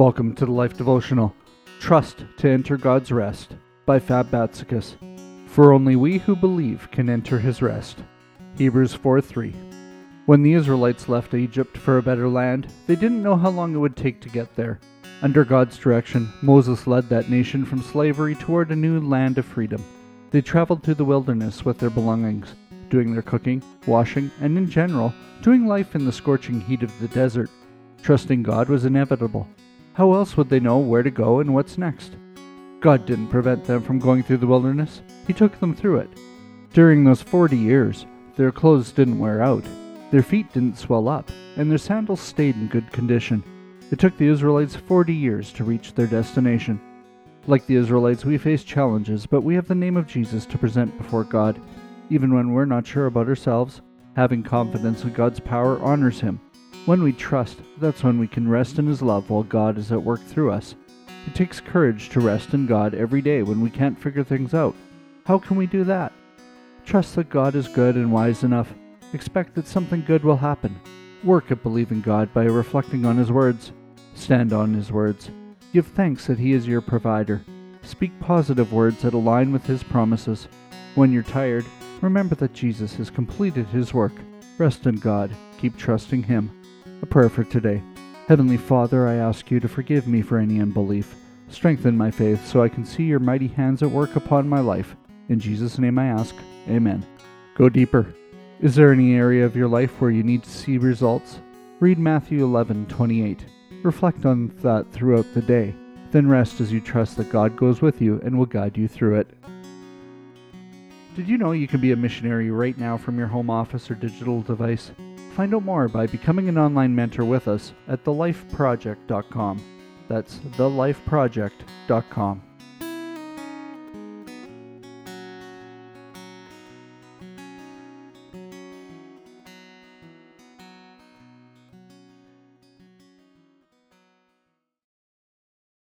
Welcome to the Life Devotional. Trust to enter God's rest by Fab. For only we who believe can enter his rest. Hebrews 4 3. When the Israelites left Egypt for a better land, they didn't know how long it would take to get there. Under God's direction, Moses led that nation from slavery toward a new land of freedom. They traveled through the wilderness with their belongings, doing their cooking, washing, and in general, doing life in the scorching heat of the desert. Trusting God was inevitable. How else would they know where to go and what's next? God didn't prevent them from going through the wilderness, He took them through it. During those forty years, their clothes didn't wear out, their feet didn't swell up, and their sandals stayed in good condition. It took the Israelites forty years to reach their destination. Like the Israelites, we face challenges, but we have the name of Jesus to present before God. Even when we're not sure about ourselves, having confidence in God's power honors Him. When we trust, that's when we can rest in His love while God is at work through us. It takes courage to rest in God every day when we can't figure things out. How can we do that? Trust that God is good and wise enough. Expect that something good will happen. Work at believing God by reflecting on His words. Stand on His words. Give thanks that He is your provider. Speak positive words that align with His promises. When you're tired, remember that Jesus has completed His work. Rest in God. Keep trusting Him. A prayer for today. Heavenly Father, I ask you to forgive me for any unbelief. Strengthen my faith so I can see your mighty hands at work upon my life. In Jesus' name I ask. Amen. Go deeper. Is there any area of your life where you need to see results? Read Matthew 11:28. Reflect on that throughout the day. Then rest as you trust that God goes with you and will guide you through it. Did you know you can be a missionary right now from your home office or digital device? Find out more by becoming an online mentor with us at thelifeproject.com. That's thelifeproject.com.